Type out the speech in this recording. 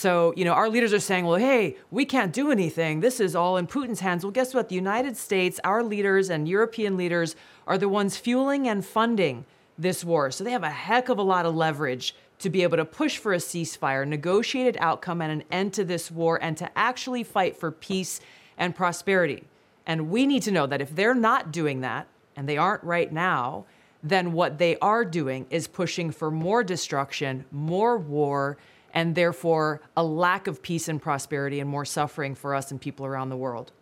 so, you know, our leaders are saying, well, hey, we can't do anything. This is all in Putin's hands. Well, guess what? The United States, our leaders and European leaders are the ones fueling and funding this war. So they have a heck of a lot of leverage to be able to push for a ceasefire, negotiated outcome, and an end to this war, and to actually fight for peace and prosperity. And we need to know that if they're not doing that, and they aren't right now, then what they are doing is pushing for more destruction, more war, and therefore a lack of peace and prosperity and more suffering for us and people around the world.